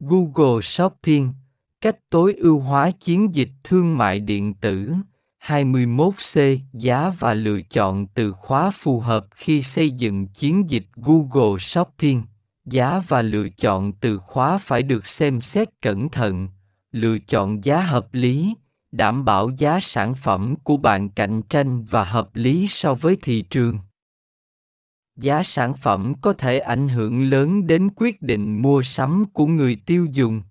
Google Shopping, cách tối ưu hóa chiến dịch thương mại điện tử. 21C Giá và lựa chọn từ khóa phù hợp khi xây dựng chiến dịch Google Shopping. Giá và lựa chọn từ khóa phải được xem xét cẩn thận, lựa chọn giá hợp lý, đảm bảo giá sản phẩm của bạn cạnh tranh và hợp lý so với thị trường. Giá sản phẩm có thể ảnh hưởng lớn đến quyết định mua sắm của người tiêu dùng.